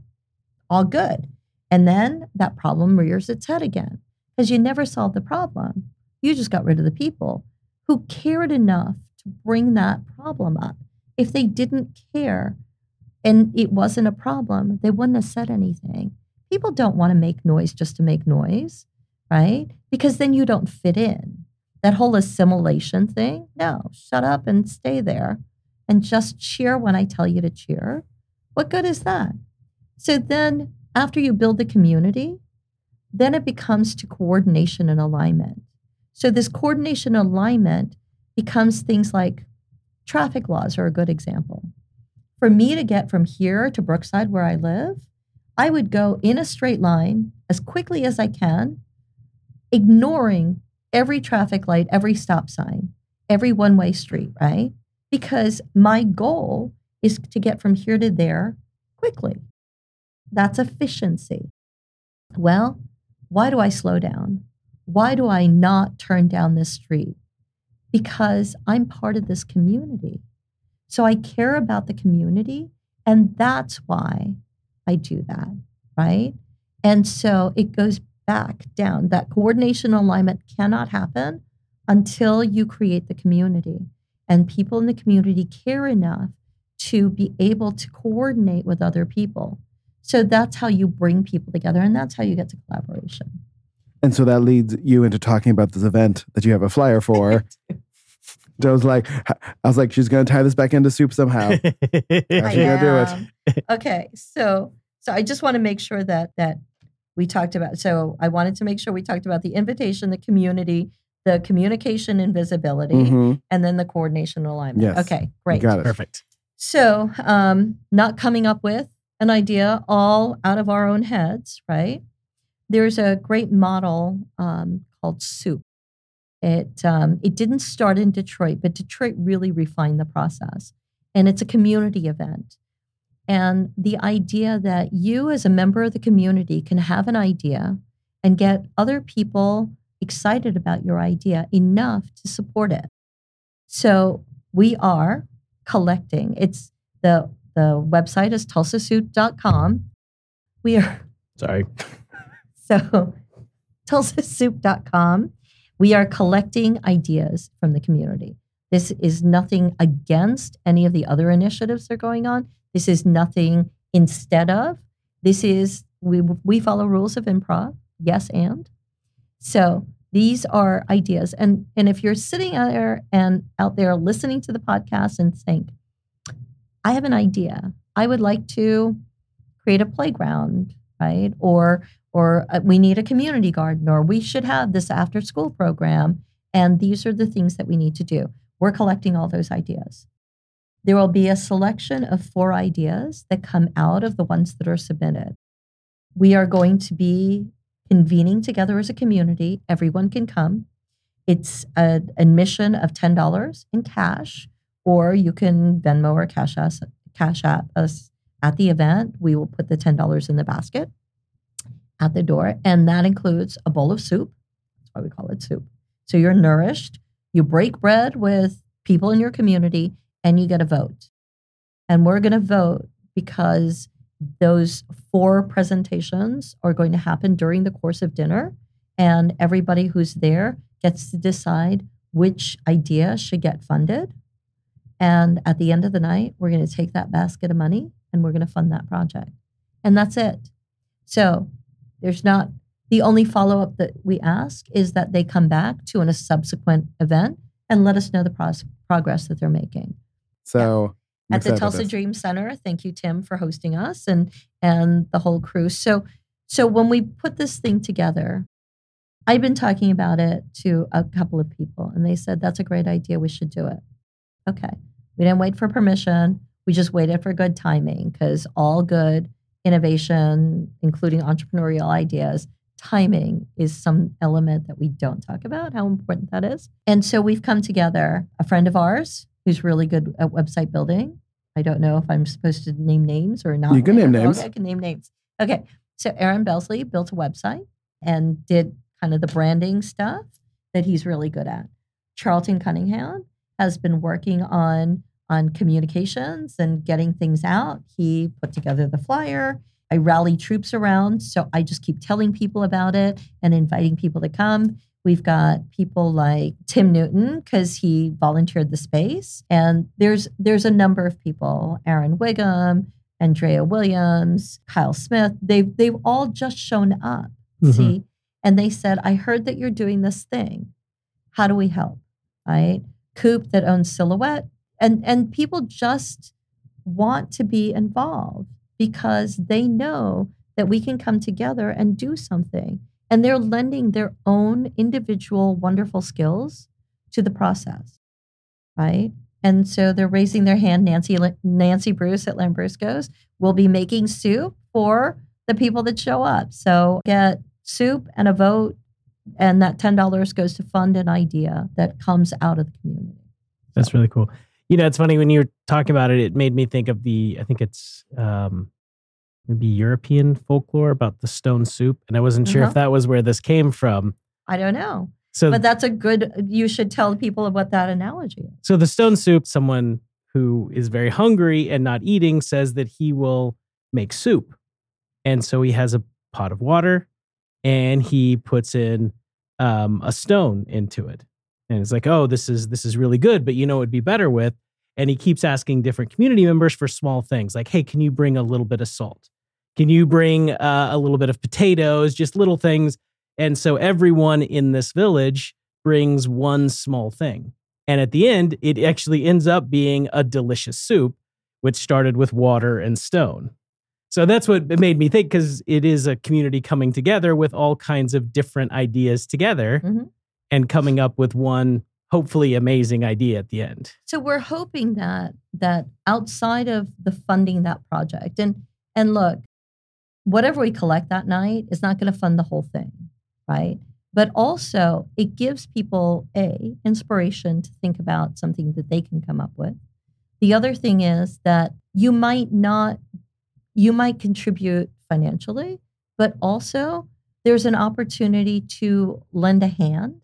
all good. And then that problem rears its head again because you never solved the problem. You just got rid of the people who cared enough to bring that problem up. If they didn't care and it wasn't a problem, they wouldn't have said anything. People don't want to make noise just to make noise, right? Because then you don't fit in. That whole assimilation thing, no, shut up and stay there and just cheer when I tell you to cheer. What good is that? So then, after you build the community, then it becomes to coordination and alignment. So, this coordination alignment becomes things like Traffic laws are a good example. For me to get from here to Brookside, where I live, I would go in a straight line as quickly as I can, ignoring every traffic light, every stop sign, every one way street, right? Because my goal is to get from here to there quickly. That's efficiency. Well, why do I slow down? Why do I not turn down this street? Because I'm part of this community. So I care about the community. And that's why I do that. Right. And so it goes back down. That coordination alignment cannot happen until you create the community. And people in the community care enough to be able to coordinate with other people. So that's how you bring people together and that's how you get to collaboration. And so that leads you into talking about this event that you have a flyer for I was like, I was like, she's gonna tie this back into soup somehow. How's she gonna do it? okay, so so I just want to make sure that that we talked about. So I wanted to make sure we talked about the invitation, the community, the communication and visibility, mm-hmm. and then the coordination and alignment. Yes. Okay, great, got it. perfect. So um, not coming up with an idea all out of our own heads, right? There's a great model um, called Soup it um, it didn't start in Detroit, but Detroit really refined the process, and it's a community event. And the idea that you, as a member of the community, can have an idea and get other people excited about your idea enough to support it. So we are collecting. It's the the website is tulsasoup.com. We are sorry. So tulsasoup.com we are collecting ideas from the community. This is nothing against any of the other initiatives that are going on. This is nothing instead of. This is, we, we follow rules of improv. Yes, and. So these are ideas. And, and if you're sitting out there and out there listening to the podcast and think, I have an idea. I would like to create a playground, right? Or or uh, we need a community garden, or we should have this after school program. And these are the things that we need to do. We're collecting all those ideas. There will be a selection of four ideas that come out of the ones that are submitted. We are going to be convening together as a community. Everyone can come. It's an admission of $10 in cash, or you can Venmo or Cash us, Cash App us at the event. We will put the $10 in the basket at the door, and that includes a bowl of soup. That's why we call it soup. So you're nourished. You break bread with people in your community, and you get a vote. And we're going to vote because those four presentations are going to happen during the course of dinner, and everybody who's there gets to decide which idea should get funded. And at the end of the night, we're going to take that basket of money and we're going to fund that project. And that's it. So there's not the only follow up that we ask is that they come back to in a subsequent event and let us know the pros- progress that they're making. So yeah. at the Tulsa Dream Center, thank you, Tim, for hosting us and and the whole crew. So so when we put this thing together, I've been talking about it to a couple of people, and they said that's a great idea. We should do it. Okay, we didn't wait for permission. We just waited for good timing because all good innovation, including entrepreneurial ideas, timing is some element that we don't talk about, how important that is. And so we've come together, a friend of ours who's really good at website building. I don't know if I'm supposed to name names or not. You can name names. Okay, I can name names. Okay. So Aaron Belsley built a website and did kind of the branding stuff that he's really good at. Charlton Cunningham has been working on on communications and getting things out. He put together the flyer. I rally troops around. So I just keep telling people about it and inviting people to come. We've got people like Tim Newton because he volunteered the space, and there's there's a number of people: Aaron Wiggum, Andrea Williams, Kyle Smith. They've they've all just shown up. Mm-hmm. See, and they said, "I heard that you're doing this thing. How do we help?" Right? Coop that owns Silhouette and and people just want to be involved because they know that we can come together and do something. And they're lending their own individual wonderful skills to the process right? And so they're raising their hand. Nancy nancy bruce at lambrusco's will be making soup for the people that show up. So get soup and a vote and that $10 goes to fund an idea that comes out of the community. That's really cool you know, it's funny when you were talking about it, it made me think of the, I think it's um, maybe European folklore about the stone soup. And I wasn't sure uh-huh. if that was where this came from. I don't know. So, but that's a good, you should tell people what that analogy is. So the stone soup, someone who is very hungry and not eating says that he will make soup. And so he has a pot of water and he puts in um, a stone into it and it's like oh this is this is really good but you know it'd be better with? And he keeps asking different community members for small things like hey can you bring a little bit of salt? Can you bring uh, a little bit of potatoes just little things? And so everyone in this village brings one small thing. And at the end it actually ends up being a delicious soup which started with water and stone. So that's what it made me think because it is a community coming together with all kinds of different ideas together. Mm-hmm and coming up with one hopefully amazing idea at the end. So we're hoping that that outside of the funding that project and and look, whatever we collect that night is not going to fund the whole thing, right? But also it gives people a inspiration to think about something that they can come up with. The other thing is that you might not you might contribute financially, but also there's an opportunity to lend a hand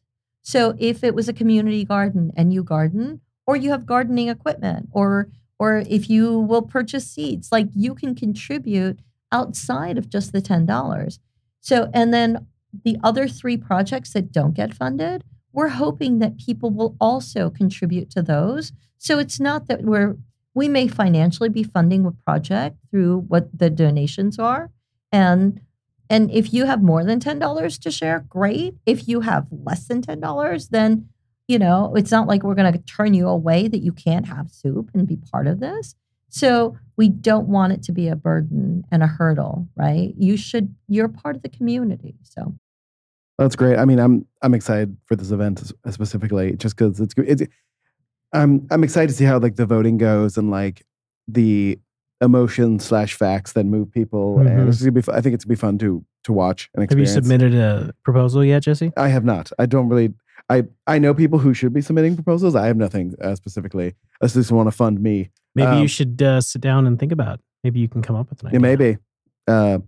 so if it was a community garden and you garden, or you have gardening equipment, or or if you will purchase seeds, like you can contribute outside of just the ten dollars. So and then the other three projects that don't get funded, we're hoping that people will also contribute to those. So it's not that we're we may financially be funding a project through what the donations are and and if you have more than $10 to share, great. If you have less than $10, then, you know, it's not like we're going to turn you away that you can't have soup and be part of this. So we don't want it to be a burden and a hurdle, right? You should, you're part of the community. So that's great. I mean, I'm I'm excited for this event specifically, just because it's it's. I'm I'm excited to see how like the voting goes and like the emotion slash facts that move people. Mm-hmm. And it's gonna be, I think it's gonna be fun to to watch and Have you submitted a proposal yet, Jesse? I have not. I don't really. I I know people who should be submitting proposals. I have nothing uh, specifically. I just want to fund me. Maybe Um, you should uh, sit down and think about. It. Maybe you can come up with an Yeah, maybe uh,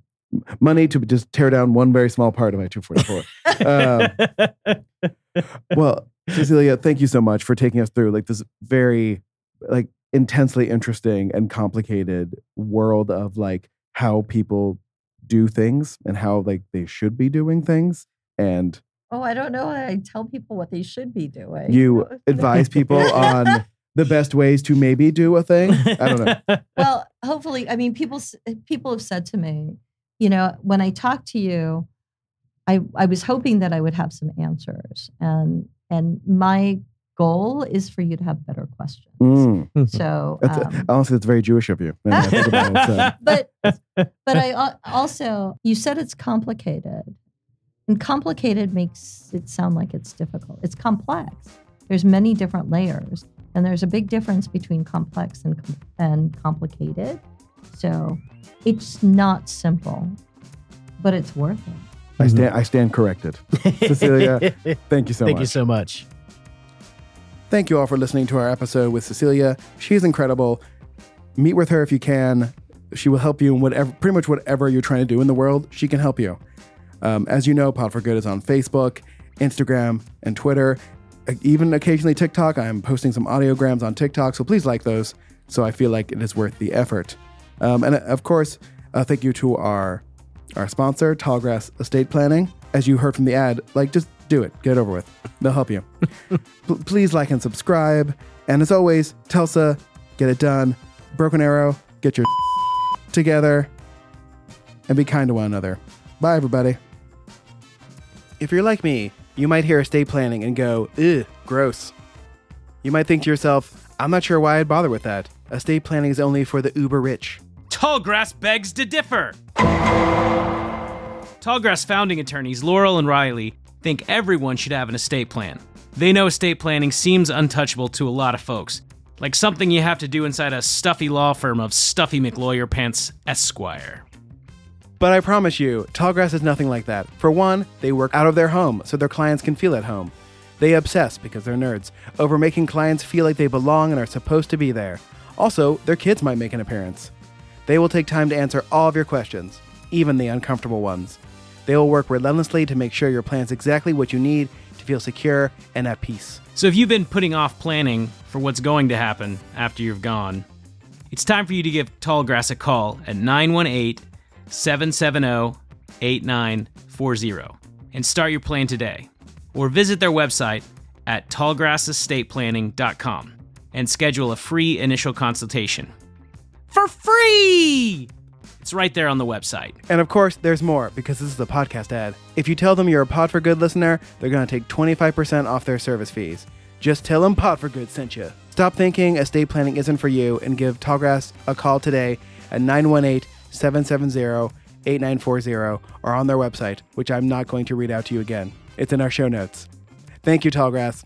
money to just tear down one very small part of my 244. Um, well, Cecilia, thank you so much for taking us through like this very like intensely interesting and complicated world of like how people do things and how like they should be doing things and Oh, I don't know. I tell people what they should be doing. you advise people on the best ways to maybe do a thing. I don't know. well, hopefully, I mean, people eh, people have said to me, you know, when I talk to you, I I was hoping that I would have some answers, and and my goal is for you to have better questions. Mm. So, That's, um, honestly, it's very Jewish of you. I it, so. but but I also you said it's complicated, and complicated makes it sound like it's difficult. It's complex. There's many different layers, and there's a big difference between complex and and complicated. So it's not simple, but it's worth it. I stand. I stand corrected. Cecilia, Thank you so Thank much. you so much. Thank you all for listening to our episode with Cecilia. She's incredible. Meet with her if you can. She will help you in whatever, pretty much whatever you're trying to do in the world. She can help you. Um, as you know, Pod for Good is on Facebook, Instagram, and Twitter. Uh, Even occasionally TikTok. I'm posting some audiograms on TikTok, so please like those. So I feel like it is worth the effort. Um, and uh, of course, uh, thank you to our our sponsor, Tallgrass Estate Planning. As you heard from the ad, like just do it, get it over with. They'll help you. P- please like and subscribe. And as always, Tulsa, get it done. Broken Arrow, get your together and be kind to one another. Bye, everybody. If you're like me, you might hear estate planning and go, ugh, gross. You might think to yourself, I'm not sure why I'd bother with that. Estate planning is only for the uber rich. Tallgrass begs to differ. Tallgrass founding attorneys Laurel and Riley think everyone should have an estate plan. They know estate planning seems untouchable to a lot of folks, like something you have to do inside a stuffy law firm of Stuffy McLawyer Pants Esquire. But I promise you, Tallgrass is nothing like that. For one, they work out of their home so their clients can feel at home. They obsess, because they're nerds, over making clients feel like they belong and are supposed to be there. Also, their kids might make an appearance. They will take time to answer all of your questions, even the uncomfortable ones. They will work relentlessly to make sure your plan's exactly what you need to feel secure and at peace. So if you've been putting off planning for what's going to happen after you've gone, it's time for you to give Tallgrass a call at 918 770 8940 and start your plan today. Or visit their website at tallgrassestateplanning.com and schedule a free initial consultation. For free! It's right there on the website. And of course, there's more because this is a podcast ad. If you tell them you're a Pod for Good listener, they're going to take 25% off their service fees. Just tell them Pod for Good sent you. Stop thinking estate planning isn't for you and give Tallgrass a call today at 918 770 8940 or on their website, which I'm not going to read out to you again. It's in our show notes. Thank you, Tallgrass.